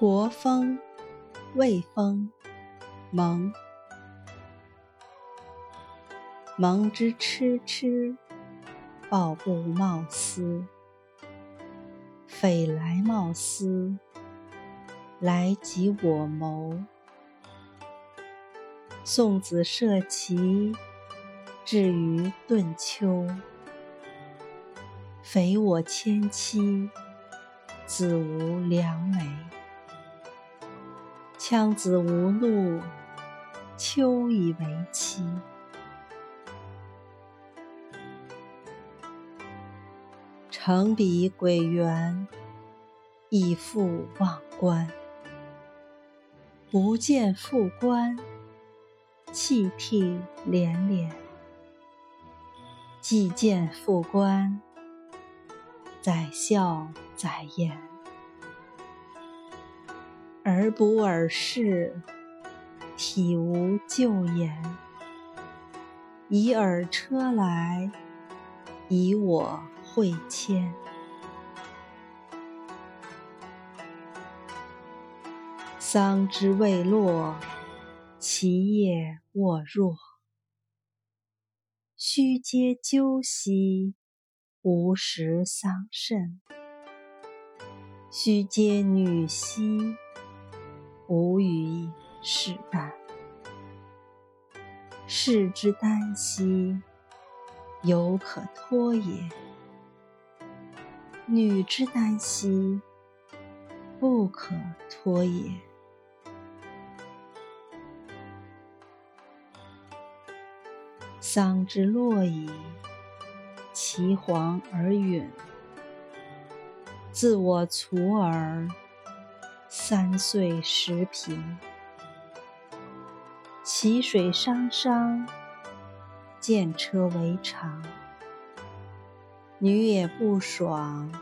国风，魏风，蒙。蒙之痴痴，抱布贸丝。匪来贸丝，来及我谋。送子涉其，至于顿丘。匪我牵妻，子无良媒。羌子无路，秋以为期。乘彼鬼园，以复望观。不见复观，泣涕连连。既见复观，宰笑宰言。而不尔视，体无咎言。以尔车来，以我会迁。桑之未落，其叶沃若。须嗟鸠兮，无食桑葚。须嗟女兮。无与士旦，士之耽兮，犹可脱也；女之耽兮，不可脱也。桑之落矣，其黄而陨。自我徂尔。三岁时平，其水汤汤，见车为常。女也不爽，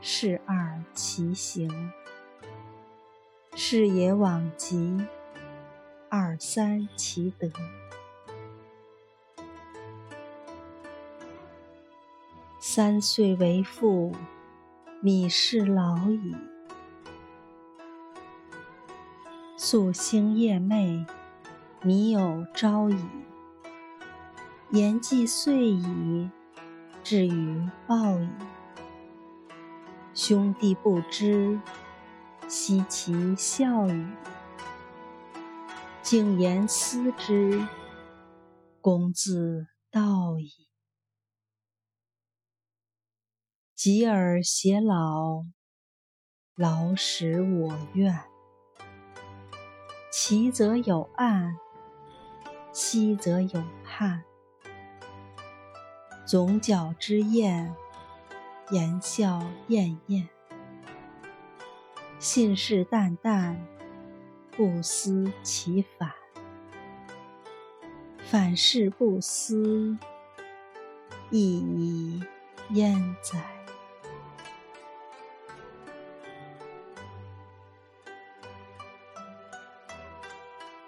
是二其行。是也往极，二三其德。三岁为妇，米氏老矣。夙兴夜寐，靡有朝矣。言既遂矣，至于报矣。兄弟不知，奚其孝矣？敬言思之，公自道矣。及尔偕老，老使我愿。其则有岸，西则有畔。总角之宴，言笑晏晏。信誓旦旦，不思其反。反是不思，亦已焉哉！